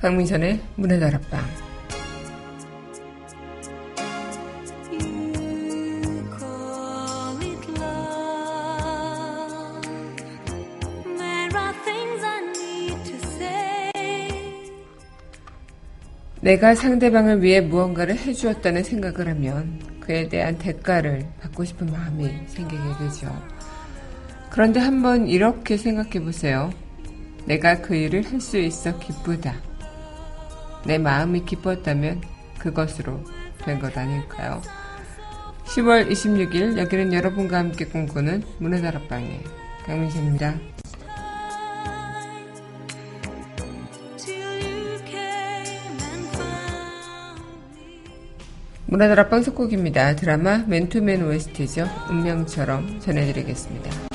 박민선의 문화 다락방 내가 상대방을 위해 무언가를 해주었다는 생각을 하면 그에 대한 대가를 받고 싶은 마음이 생기게 되죠. 그런데 한번 이렇게 생각해 보세요. 내가 그 일을 할 수 있어 기쁘다. 내 마음이 기뻤다면 그것으로 된 것 아닐까요? 10월 26일 여기는 여러분과 함께 꿈꾸는 문화다락방의 강민선입니다. 문화다락방 속곡입니다. 드라마 맨투맨 OST죠. 운명처럼 전해드리겠습니다.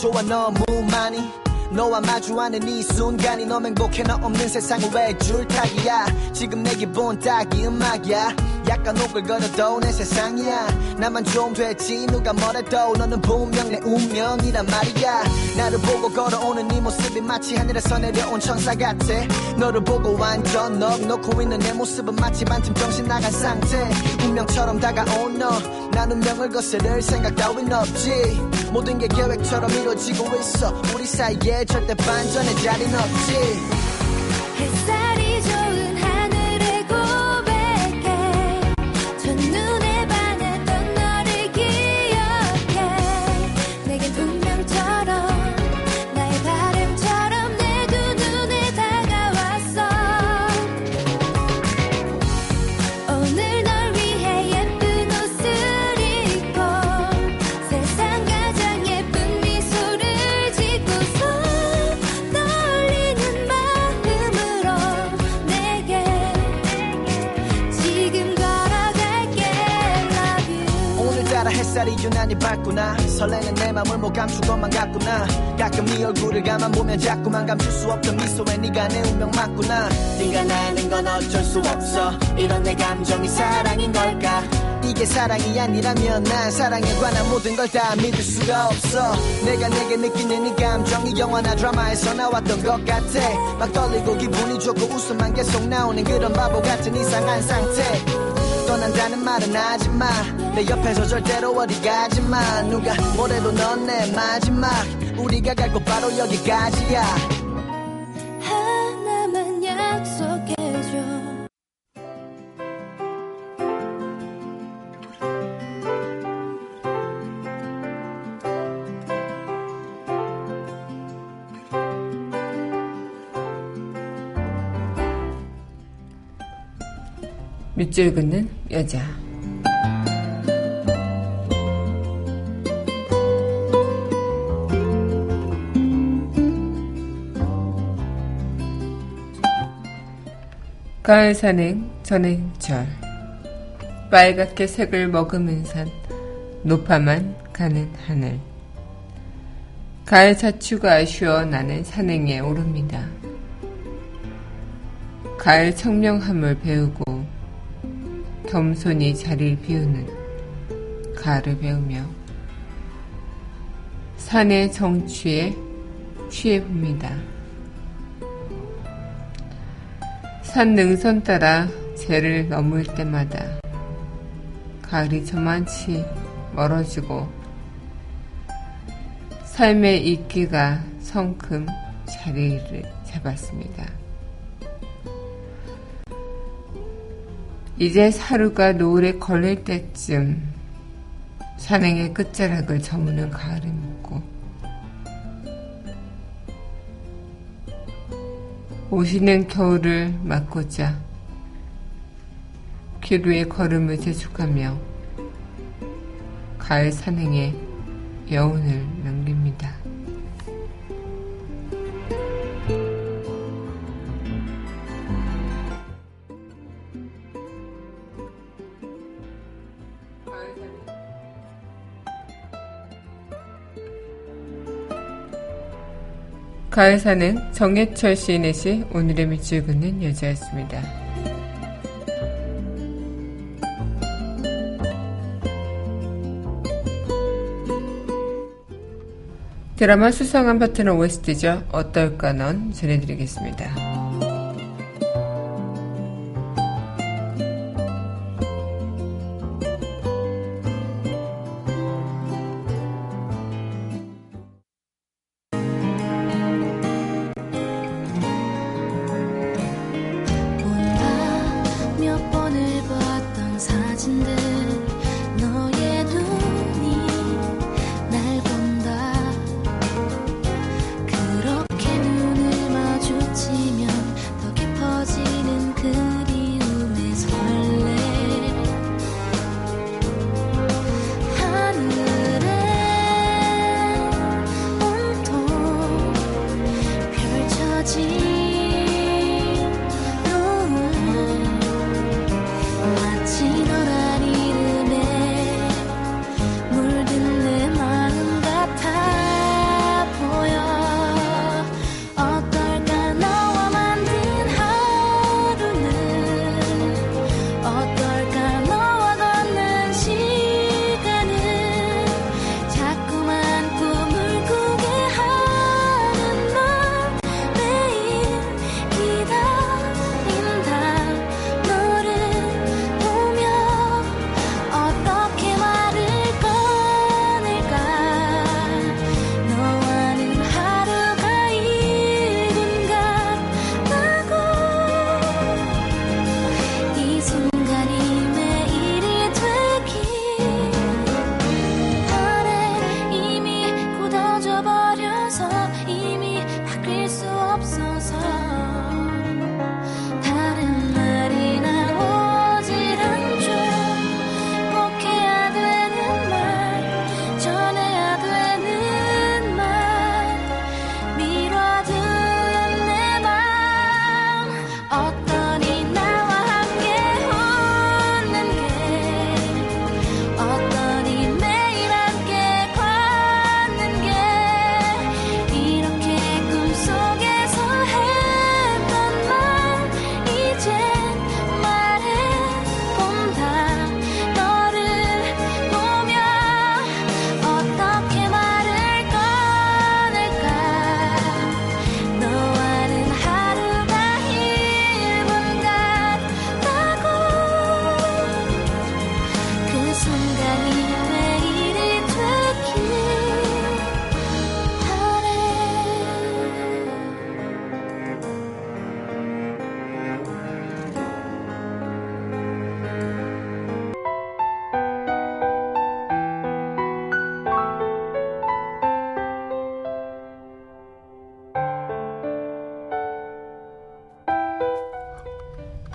좋아 너무 많이. 너와 마주하는 이 순간이 너무 행복해. 너 없는 세상을 왜 줄타기야? 지금 내 기분 딱이 음악이야. 약간 오글거려도 내 세상이야. 나만 좀 됐지 누가 뭐래도. 너는 분명 내 운명이란 말이야. 나를 보고 걸어오는 네 모습이 마치 하늘에서 내려온 천사 같아. 너를 보고 완전 넋 놓고 있는 내 모습은 마치 반쯤 정신 나간 상태. 운명처럼 다가온 너. 나는 명을 거스를 생각 따윈 없지 모든 게 계획처럼 이루어지고 있어. 우리 사이에 절대 반전의 자리는 없지. 햇살이 유 난히 밝구나. 설레는 내 맘을 못 감추고만 갔구나. 가끔 네 얼굴을 가만 보면 자꾸만 감출 수 없던 미소에 네가 내 운명 맞구나. 네가 나는 건 어쩔 수 없어. 이런 내 감정이 사랑인 걸까? 이게 사랑이 아니라면 난 사랑에 관한 모든 걸 다 믿을 수가 없어. 내가 내게 느끼는 이 감정이 영화나 드라마에서 나왔던 것 같아. 막 떨리고 기분이 좋고 웃음만 계속 나오는 그런 바보 같은 이상한 상태 떠난다는 말은 하지마. 내 옆에서 절대로 어디 가지마. 누가 뭐래도 넌 내 마지막. 우리가 갈 곳 바로 여기까지야 밑줄 긋는 여자. 가을 산행 전행철 빨갛게 색을 머금은 산 높아만 가는 하늘 가을 자추가 아쉬워 나는 산행에 오릅니다. 가을 청명함을 배우고 겸손히 자리를 비우는 가을을 배우며 산의 정취에 취해봅니다. 산 능선 따라 재를 넘을 때마다 가을이 저만치 멀어지고 삶의 이끼가 성큼 자리를 잡았습니다. 이제 사루가 노을에 걸릴 때쯤 산행의 끝자락을 저무는 가을을 묻고 오시는 겨울을 맞고자 기루의 걸음을 재촉하며 가을 산행에 여운을 남깁니다. 가을 사는 정해철 시인의 시 오늘의 밑줄 긋는 여자였습니다. 드라마 수상한 파트너 OST죠. 어떨까 넌 전해드리겠습니다.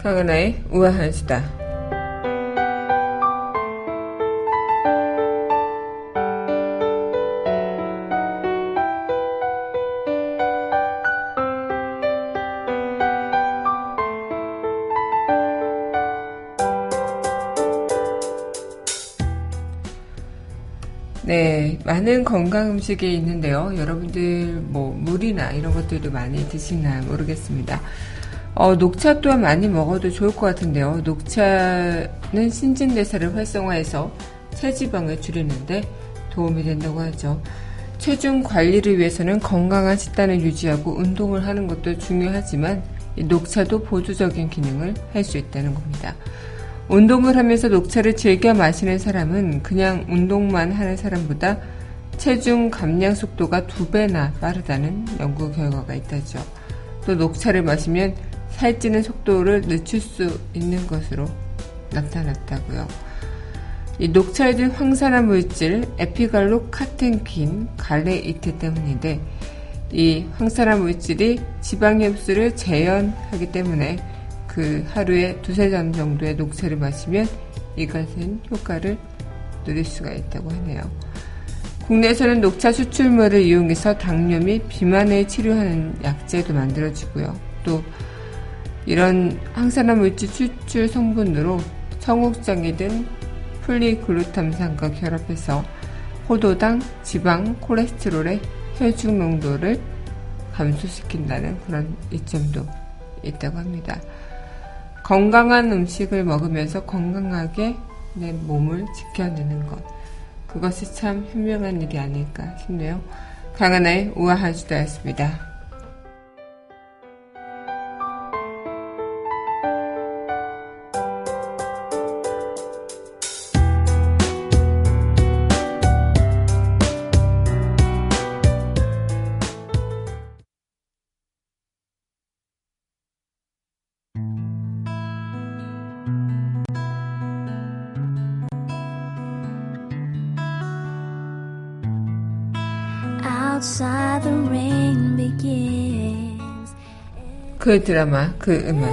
강은하의 우아한 수다. 네, 많은 건강 음식이 있는데요. 여러분들 뭐 물이나 이런 것들도 많이 드시나 모르겠습니다. 어, 녹차 또한 많이 먹어도 좋을 것 같은데요. 녹차는 신진대사를 활성화해서 체지방을 줄이는데 도움이 된다고 하죠. 체중 관리를 위해서는 건강한 식단을 유지하고 운동을 하는 것도 중요하지만 녹차도 보조적인 기능을 할 수 있다는 겁니다. 운동을 하면서 녹차를 즐겨 마시는 사람은 그냥 운동만 하는 사람보다 체중 감량 속도가 두 배나 빠르다는 연구 결과가 있다죠. 또 녹차를 마시면 살찌는 속도를 늦출 수 있는 것으로 나타났다고요. 이 녹차에 든 황산화 물질 에피갈로 카텐킨, 갈레이트 때문인데 이 황산화 물질이 지방 흡수를 재현하기 때문에 그 하루에 두세 잔 정도의 녹차를 마시면 이 같은 효과를 누릴 수가 있다고 하네요. 국내에서는 녹차 수출물을 이용해서 당뇨 및 비만을 치료하는 약제도 만들어지고요. 또 이런 항산화 물질 추출 성분으로 청국장이 든 플리글루탐산과 결합해서 포도당, 지방, 콜레스테롤의 혈중 농도를 감소시킨다는 그런 이점도 있다고 합니다. 건강한 음식을 먹으면서 건강하게 내 몸을 지켜내는 것. 그것이 참 현명한 일이 아닐까 싶네요. 강하나의 우아한 수다였습니다. 그 드라마, 그 음악.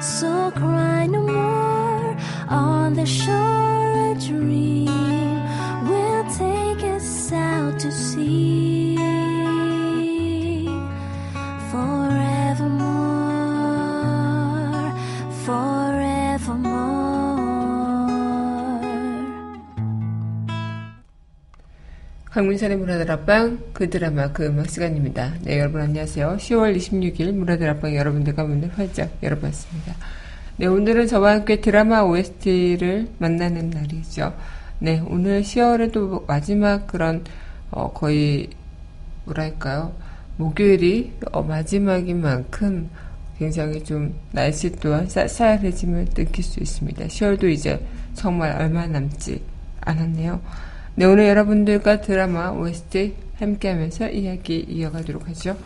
So cry no more on the shore a dream will take us out to sea 강민선의 문화들 앞방 그 드라마 그 음악 시간입니다. 네 여러분 안녕하세요. 10월 26일 문화들 앞방 여러분들과 문을 활짝 열어봤습니다. 네 오늘은 저와 함께 드라마 OST를 만나는 날이죠. 네 오늘 10월의 또 마지막 그런 어, 거의 뭐랄까요 목요일이 어, 마지막인 만큼 굉장히 좀 날씨 또한 쌀쌀해짐을 느낄 수 있습니다. 10월도 이제 정말 얼마 남지 않았네요. 네, 오늘 여러분들과 드라마 OST 함께하면서 이야기 이어가도록 하죠.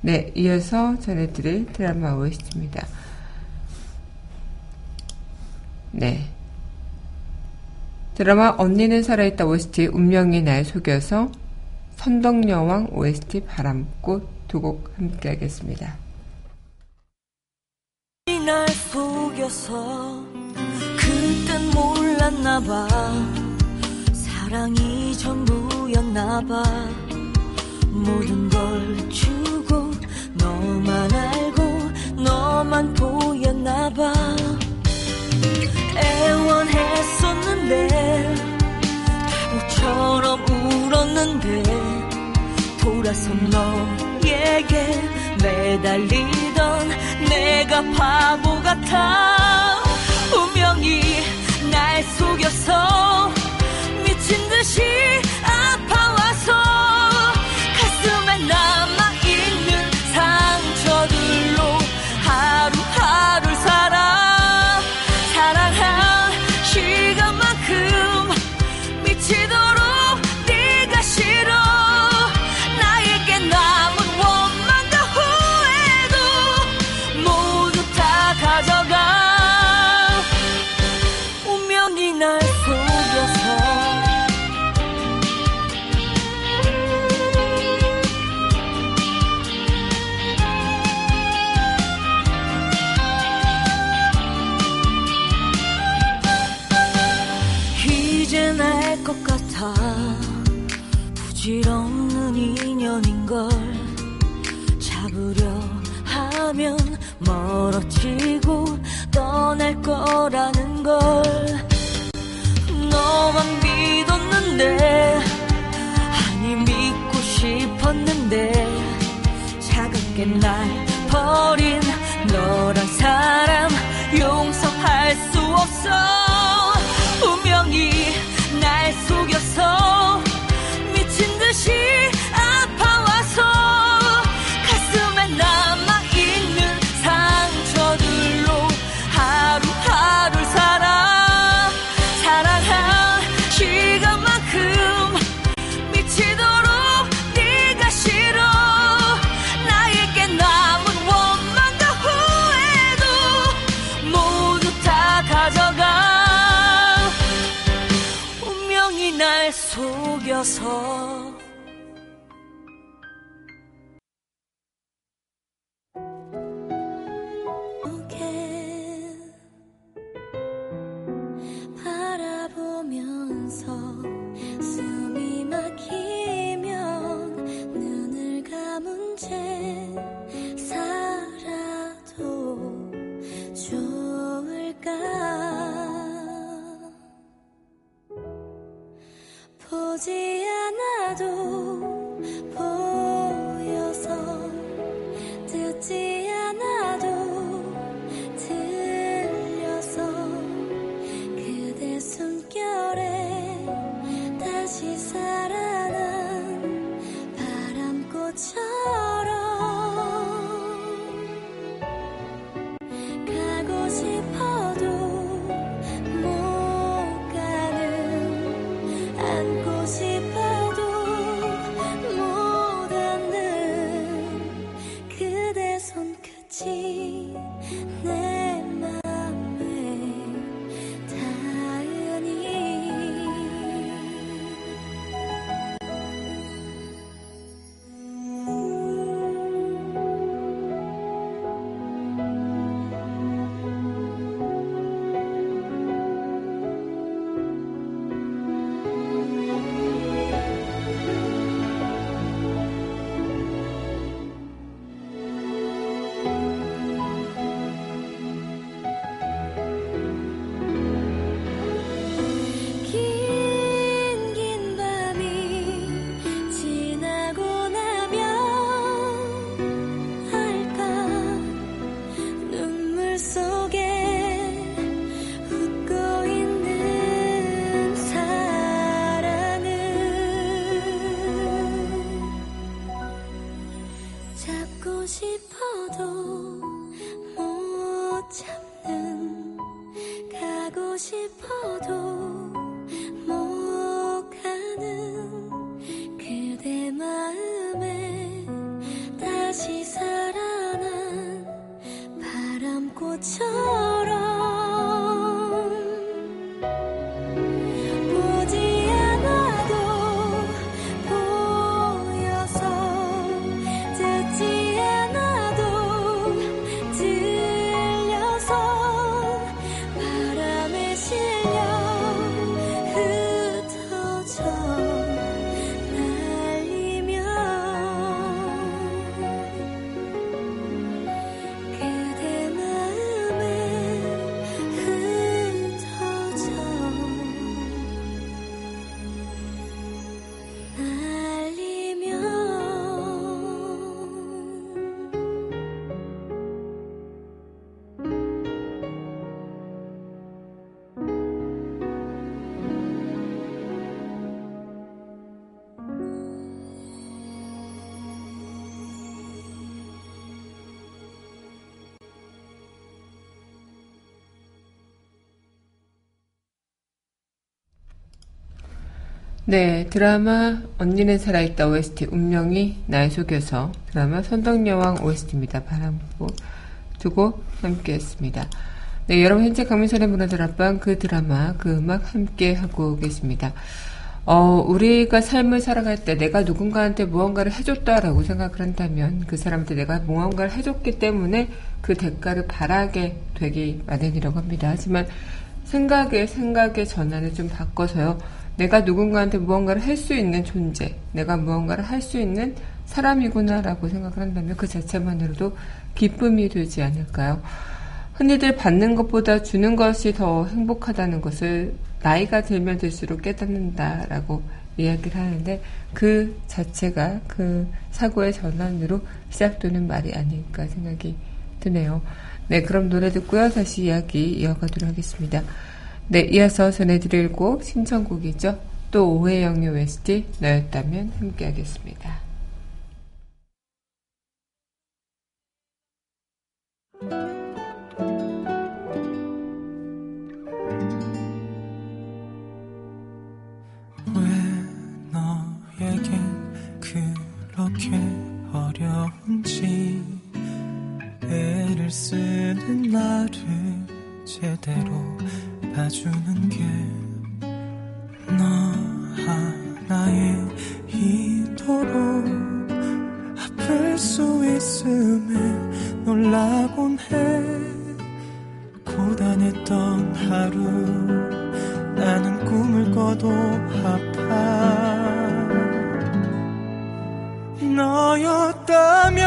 네, 이어서 전해드릴 드라마 OST입니다. 네. 드라마 언니는 살아있다 OST 운명이 날 속여서 선덕여왕 OST 바람꽃 두 곡 함께 하겠습니다. 날 속여서 그땐 몰랐나 봐 사랑이 전부였나 봐. 모든 걸 주고 너만 알고 너만 보였나 봐. 애원했었는데 바보처럼 울었는데 돌아서 너에게 매달리던 내가 바보 같아. 운명이 날 속여서 미친 부질없는 인연인걸 잡으려 하면 멀어지고 떠날 거라는 걸. 너만 믿었는데 아니 믿고 싶었는데 차갑게 날 버린 너란 사람 용서할 수 없어 바라보면서 숨이 막히면 눈을 감은 채 살아도 좋을까? 보지 네, 드라마 언니는 살아있다 OST 운명이 날 속여서 드라마 선덕여왕 OST입니다. 바람 두고 함께 했습니다. 네, 여러분 현재 강민선의 문화들 앞방 그 드라마 그 음악 함께 하고 계십니다. 어, 우리가 삶을 살아갈 때 내가 누군가한테 무언가를 해줬다라고 생각을 한다면 그 사람한테 내가 무언가를 해줬기 때문에 그 대가를 바라게 되기 마련이라고 합니다. 하지만 생각의 생각의 전환을 좀 바꿔서요. 내가 누군가한테 무언가를 할 수 있는 존재, 내가 무언가를 할 수 있는 사람이구나라고 생각을 한다면 그 자체만으로도 기쁨이 되지 않을까요? 흔히들 받는 것보다 주는 것이 더 행복하다는 것을 나이가 들면 들수록 깨닫는다라고 이야기를 하는데 그 자체가 그 사고의 전환으로 시작되는 말이 아닐까 생각이 드네요. 네, 그럼 노래 듣고요. 다시 이야기 이어가도록 하겠습니다. 네, 이어서 전해드릴 곡 신청곡이죠. 또 오해영의 OST 너였다면 함께하겠습니다. 왜너 안아주는 게 너 하나의 이토록 아플 수 있음에 놀라곤 해. 고단했던 하루 나는 꿈을 꿔도 아파. 너였다면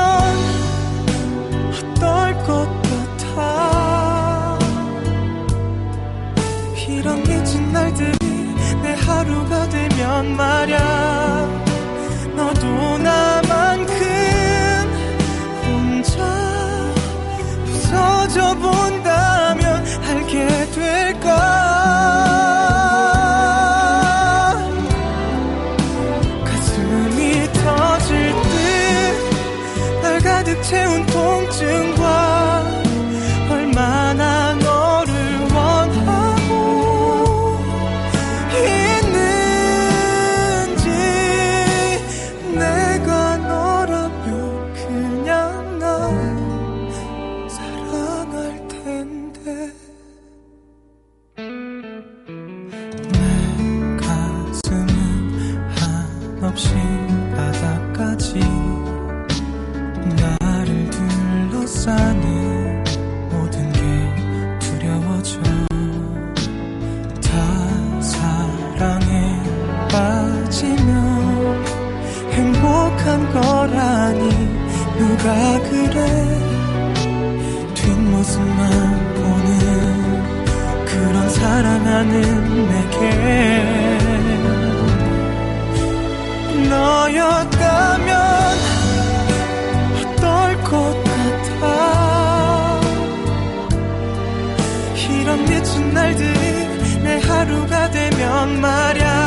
이런 미친 날들이 내 하루가 되면 말야. 너도 나 내 하루가 되면 말야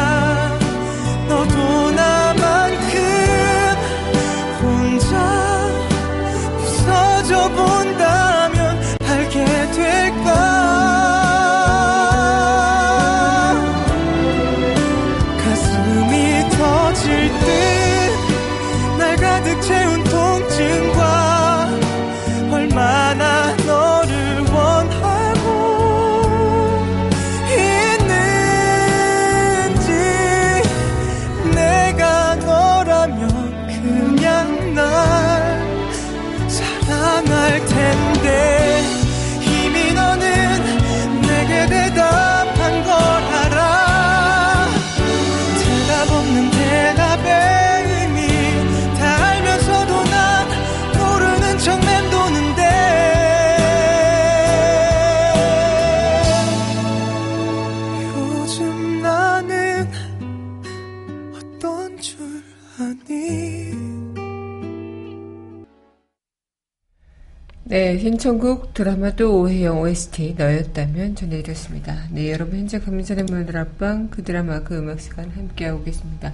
네, 신청곡 드라마도 오해영 OST 너였다면 전해드렸습니다. 네, 여러분 현재 감민선의 문을 앞방 그 드라마 그 음악 시간 함께하고 계십니다.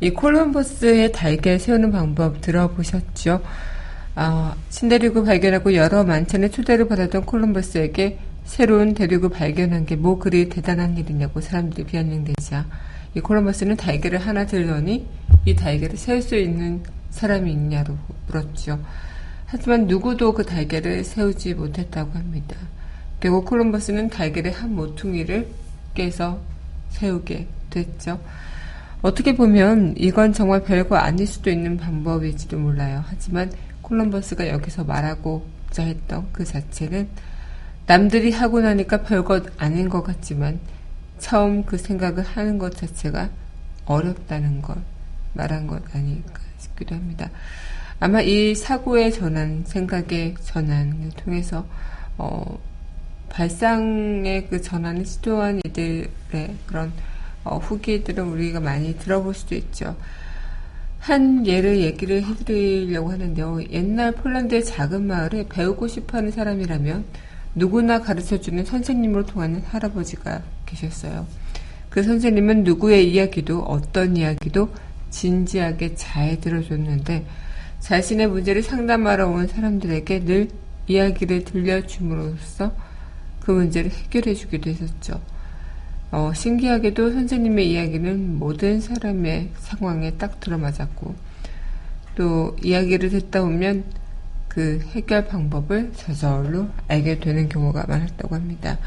이 콜럼버스의 달걀 세우는 방법 들어보셨죠? 아, 신대륙을 발견하고 여러 만찬의 초대를 받았던 콜럼버스에게 새로운 대륙을 발견한 게 뭐 그리 대단한 일이냐고 사람들이 비아냥대자 이 콜럼버스는 달걀을 하나 들더니 이 달걀을 세울 수 있는 사람이 있냐고 물었죠. 하지만 누구도 그 달걀을 세우지 못했다고 합니다. 결국 콜럼버스는 달걀의 한 모퉁이를 깨서 세우게 됐죠. 어떻게 보면 이건 정말 별거 아닐 수도 있는 방법일지도 몰라요. 하지만 콜럼버스가 여기서 말하고자 했던 그 자체는 남들이 하고 나니까 별것 아닌 것 같지만 처음 그 생각을 하는 것 자체가 어렵다는 걸 말한 것 아닐까 싶기도 합니다. 아마 이 사고의 전환, 생각의 전환을 통해서 어, 발상의 그 전환을 시도한 이들의 그런 어, 후기들은 우리가 많이 들어볼 수도 있죠. 한 예를 얘기를 해드리려고 하는데요. 옛날 폴란드의 작은 마을에 배우고 싶어하는 사람이라면 누구나 가르쳐주는 선생님으로 통하는 할아버지가 계셨어요. 그 선생님은 누구의 이야기도 어떤 이야기도 진지하게 잘 들어줬는데 자신의 문제를 상담하러 온 사람들에게 늘 이야기를 들려줌으로써 그 문제를 해결해 주기도 했었죠. 어, 신기하게도 선생님의 이야기는 모든 사람의 상황에 딱 들어맞았고 또 이야기를 듣다 보면 그 해결 방법을 저절로 알게 되는 경우가 많았다고 합니다.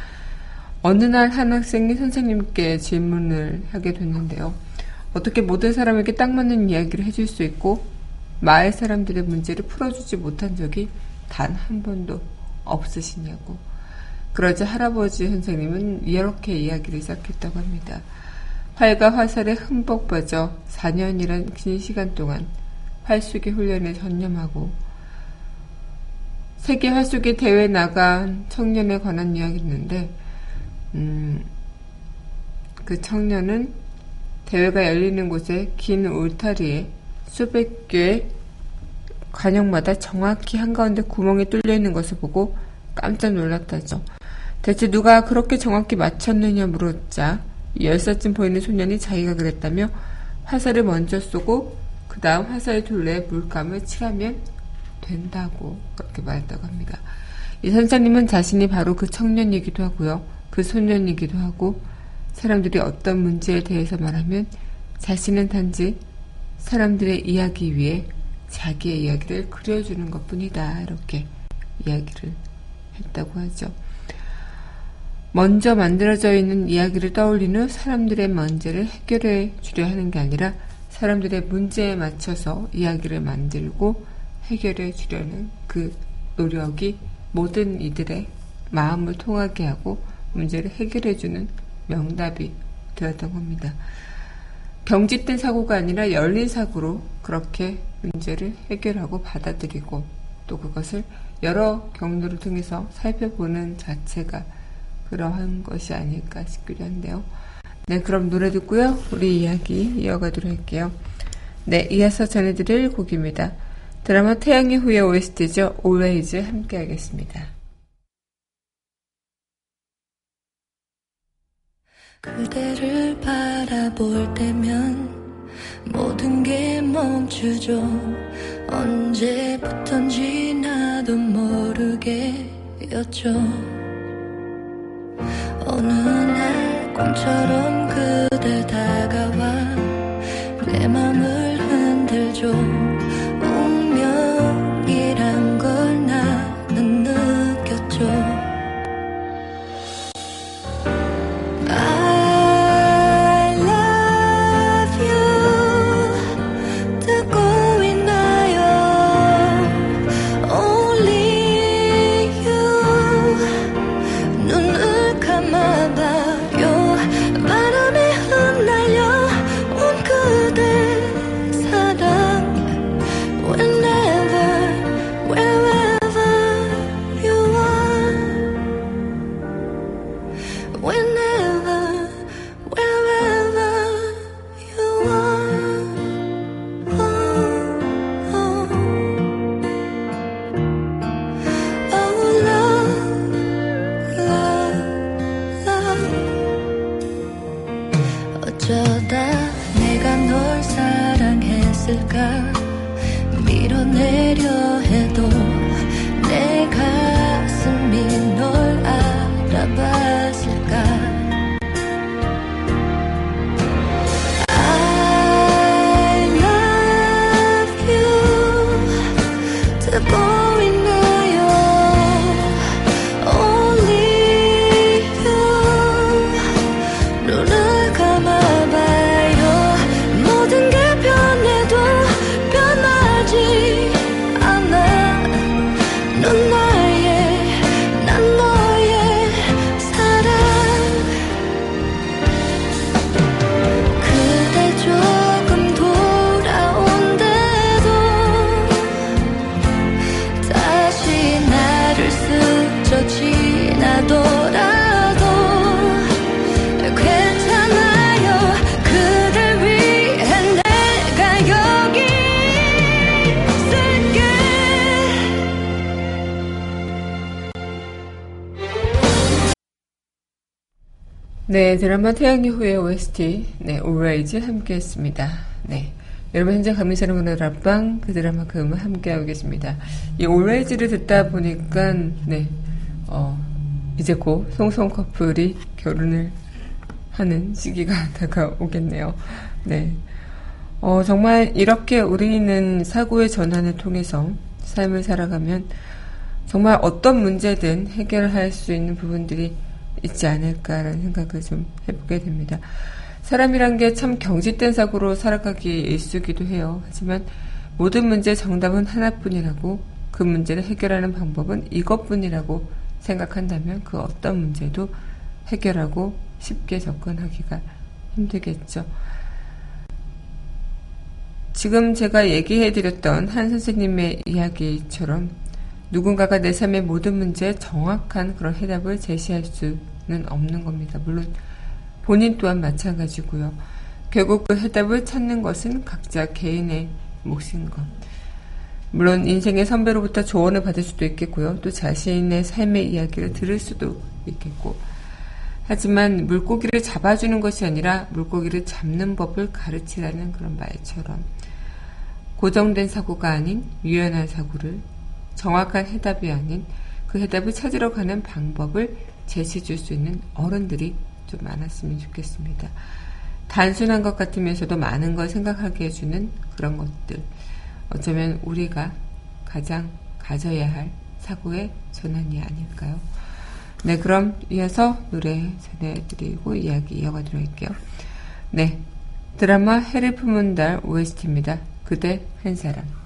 어느 날 한 학생이 선생님께 질문을 하게 됐는데요. 어떻게 모든 사람에게 딱 맞는 이야기를 해줄 수 있고 마을 사람들의 문제를 풀어주지 못한 적이 단 한 번도 없으시냐고. 그러자 할아버지 선생님은 이렇게 이야기를 시작했다고 합니다. 활과 화살에 흠뻑 빠져 4년이란 긴 시간 동안 활쏘기 훈련에 전념하고 세계 활쏘기 대회 나간 청년에 관한 이야기였는데 음, 그 청년은 대회가 열리는 곳에 긴 울타리에 수백 개의 관역마다 정확히 한가운데 구멍이 뚫려 있는 것을 보고 깜짝 놀랐다죠. 대체 누가 그렇게 정확히 맞췄느냐 물었자 열사쯤 보이는 소년이 자기가 그랬다며 화살을 먼저 쏘고 그 다음 화살 둘레에 물감을 칠하면 된다고 그렇게 말했다고 합니다. 이 선사님은 자신이 바로 그 청년이기도 하고요. 그 소년이기도 하고 사람들이 어떤 문제에 대해서 말하면 자신은 단지 사람들의 이야기 위에 자기의 이야기를 그려주는 것 뿐이다. 이렇게 이야기를 했다고 하죠. 먼저 만들어져 있는 이야기를 떠올린 후 사람들의 문제를 해결해 주려 하는 게 아니라 사람들의 문제에 맞춰서 이야기를 만들고 해결해 주려는 그 노력이 모든 이들의 마음을 통하게 하고 문제를 해결해 주는 명답이 되었던 겁니다. 경직된 사고가 아니라 열린 사고로 그렇게 문제를 해결하고 받아들이고 또 그것을 여러 경로를 통해서 살펴보는 자체가 그러한 것이 아닐까 싶기도 한데요. 네, 그럼 노래 듣고요. 우리 이야기 이어가도록 할게요. 네, 이어서 전해드릴 곡입니다. 드라마 태양의 후예 OST죠. Always 함께 하겠습니다. 그대를 바라볼 때면 모든 게 멈추죠. 언제부턴지 나도 모르게였죠. 어느 날 꿈처럼 그대 다가 내려 해도 네, 드라마 태양의 후예 OST, 네, Always 함께 했습니다. 네. 여러분, 현재 감미사랑 문화 앞방 그 드라마 그 음악 함께하고 계십니다. 이 Always를 듣다 보니까, 네, 어, 이제 곧 송송 커플이 결혼을 하는 시기가 다가오겠네요. 네. 어, 정말 이렇게 우리는 사고의 전환을 통해서 삶을 살아가면 정말 어떤 문제든 해결할 수 있는 부분들이 있지 않을까라는 생각을 좀 해보게 됩니다. 사람이란 게 참 경직된 사고로 살아가기 일쑤기도 해요. 하지만 모든 문제의 정답은 하나뿐이라고 그 문제를 해결하는 방법은 이것뿐이라고 생각한다면 그 어떤 문제도 해결하고 쉽게 접근하기가 힘들겠죠. 지금 제가 얘기해드렸던 한 선생님의 이야기처럼 누군가가 내 삶의 모든 문제에 정확한 그런 해답을 제시할 수 는 없는 겁니다. 물론 본인 또한 마찬가지고요. 결국 그 해답을 찾는 것은 각자 개인의 몫인 것. 물론 인생의 선배로부터 조언을 받을 수도 있겠고요. 또 자신의 삶의 이야기를 들을 수도 있겠고. 하지만 물고기를 잡아주는 것이 아니라 물고기를 잡는 법을 가르치라는 그런 말처럼 고정된 사고가 아닌 유연한 사고를 정확한 해답이 아닌 그 해답을 찾으러 가는 방법을 제시해 줄수 있는 어른들이 좀 많았으면 좋겠습니다. 단순한 것 같으면서도 많은 걸 생각하게 해주는 그런 것들. 어쩌면 우리가 가장 가져야 할 사고의 전환이 아닐까요? 네, 그럼 이어서 노래 전해드리고 이야기 이어가도록 할게요. 네, 드라마 해를 품은 달 OST입니다. 그대 한 사람.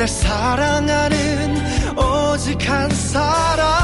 날 사랑하는 오직 한 사람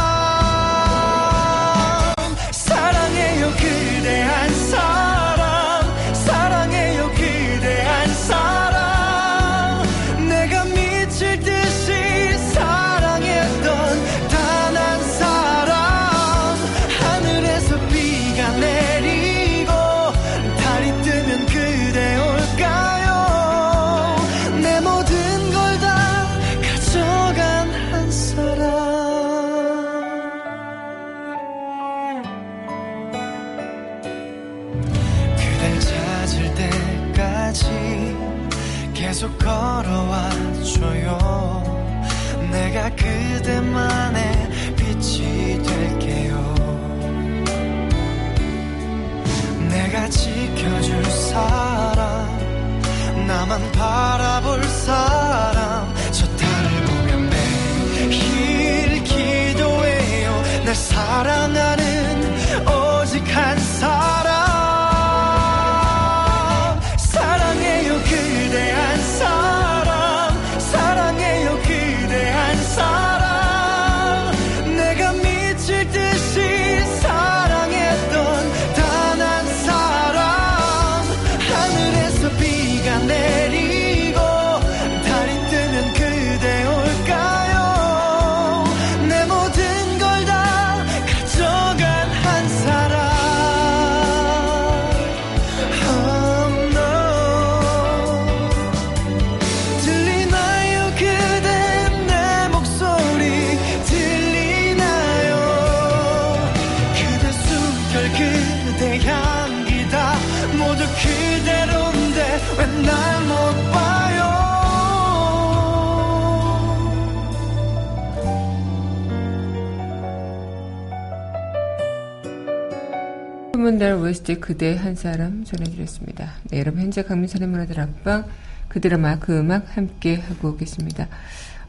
후문달 웨스트 그대 한 사람 전해드렸습니다. 네, 여러분 현재 강민선의 문화다락방 그 드라마 그 음악 함께 하고 계십니다.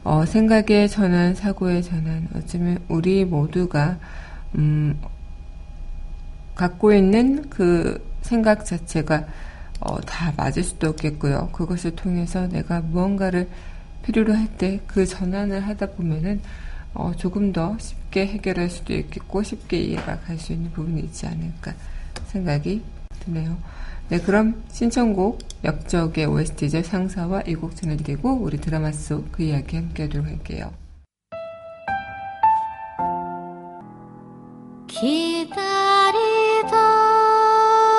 어, 생각의 전환, 사고의 전환, 어쩌면 우리 모두가 음, 갖고 있는 그 생각 자체가 어, 다 맞을 수도 없겠고요. 그것을 통해서 내가 무언가를 필요로 할 때 그 전환을 하다 보면은 어, 조금 더 쉽게 해결할 수도 있겠고 쉽게 이해가 갈 수 있는 부분이 있지 않을까 생각이 드네요. 네, 그럼 신청곡 역적의 OST제 상사와 이 곡 전해드리고 우리 드라마 속 그 이야기 함께 하도록 할게요.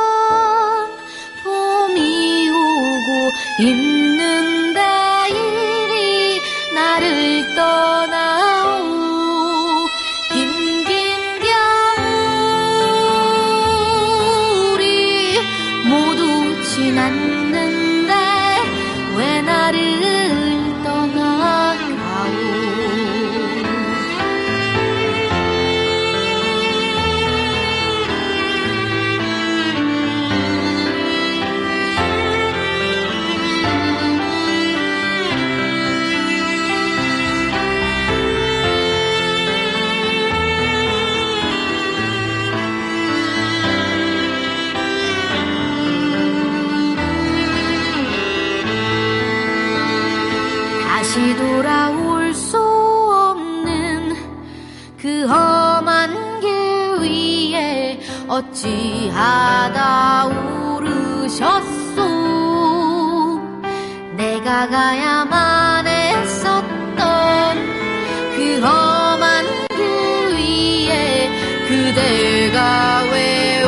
기다리던 봄이 있는 어찌하다 오르셨소? 내가 가야만 했었던 그 험한 길 위에 그대가 왜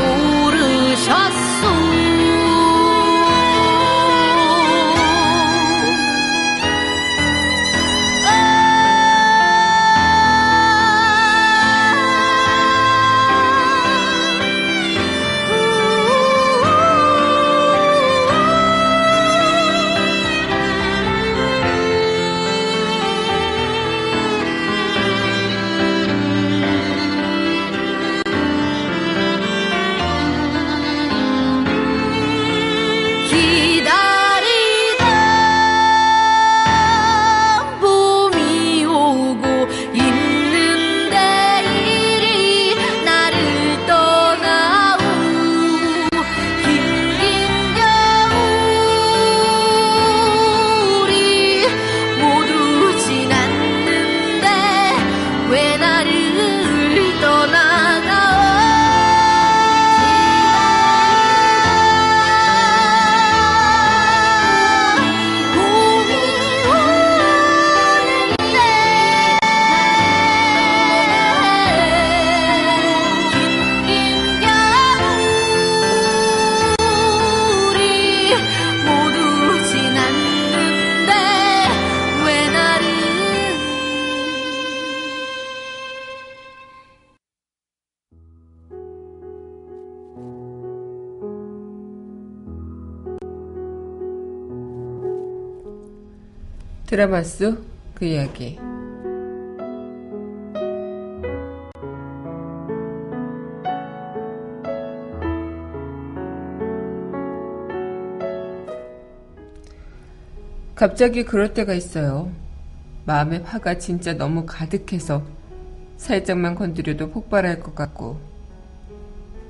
드라마 속 그 이야기. 갑자기 그럴 때가 있어요. 마음에 화가 진짜 너무 가득해서 살짝만 건드려도 폭발할 것 같고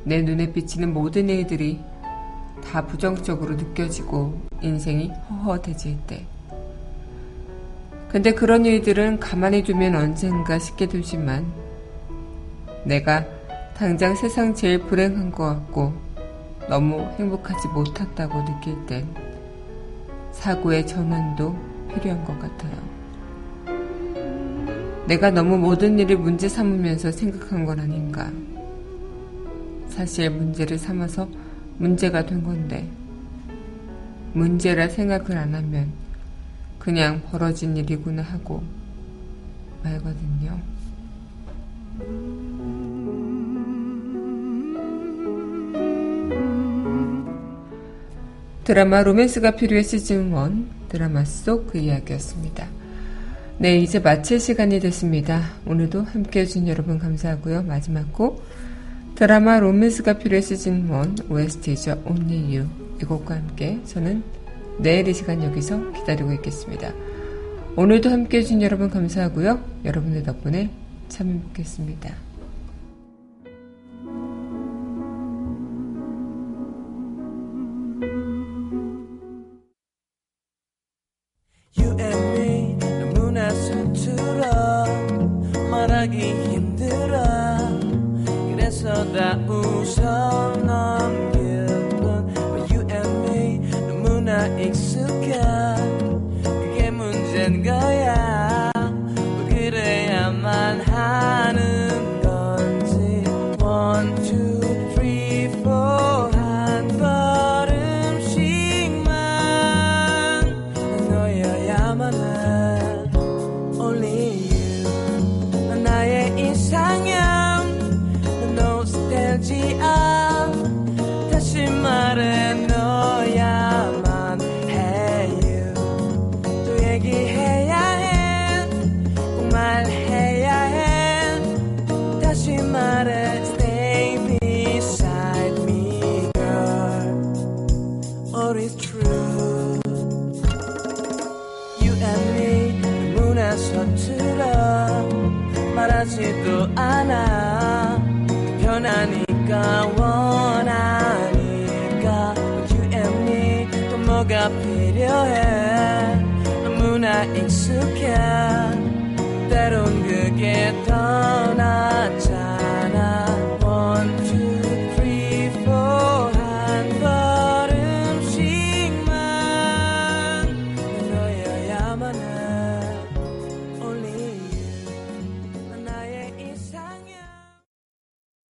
내 눈에 비치는 모든 일들이 다 부정적으로 느껴지고 인생이 허허해질 때. 근데 그런 일들은 가만히 두면 언젠가 쉽게 되지만 내가 당장 세상 제일 불행한 것 같고 너무 행복하지 못했다고 느낄 땐 사고의 전환도 필요한 것 같아요. 내가 너무 모든 일을 문제 삼으면서 생각한 건 아닌가. 사실 문제를 삼아서 문제가 된 건데 문제라 생각을 안 하면 그냥 벌어진 일이구나 하고 말거든요. 드라마 로맨스가 필요해 시즌 1 드라마 속 그 이야기였습니다. 네, 이제 마칠 시간이 됐습니다. 오늘도 함께 해준 여러분 감사하고요. 마지막 곡 드라마 로맨스가 필요해 시즌 1 OST죠. Only You 이 곡과 함께 저는 내일 이 시간 여기서 기다리고 있겠습니다. 오늘도 함께 해준 여러분 감사하고요. 여러분들 덕분에 참 행복했습니다.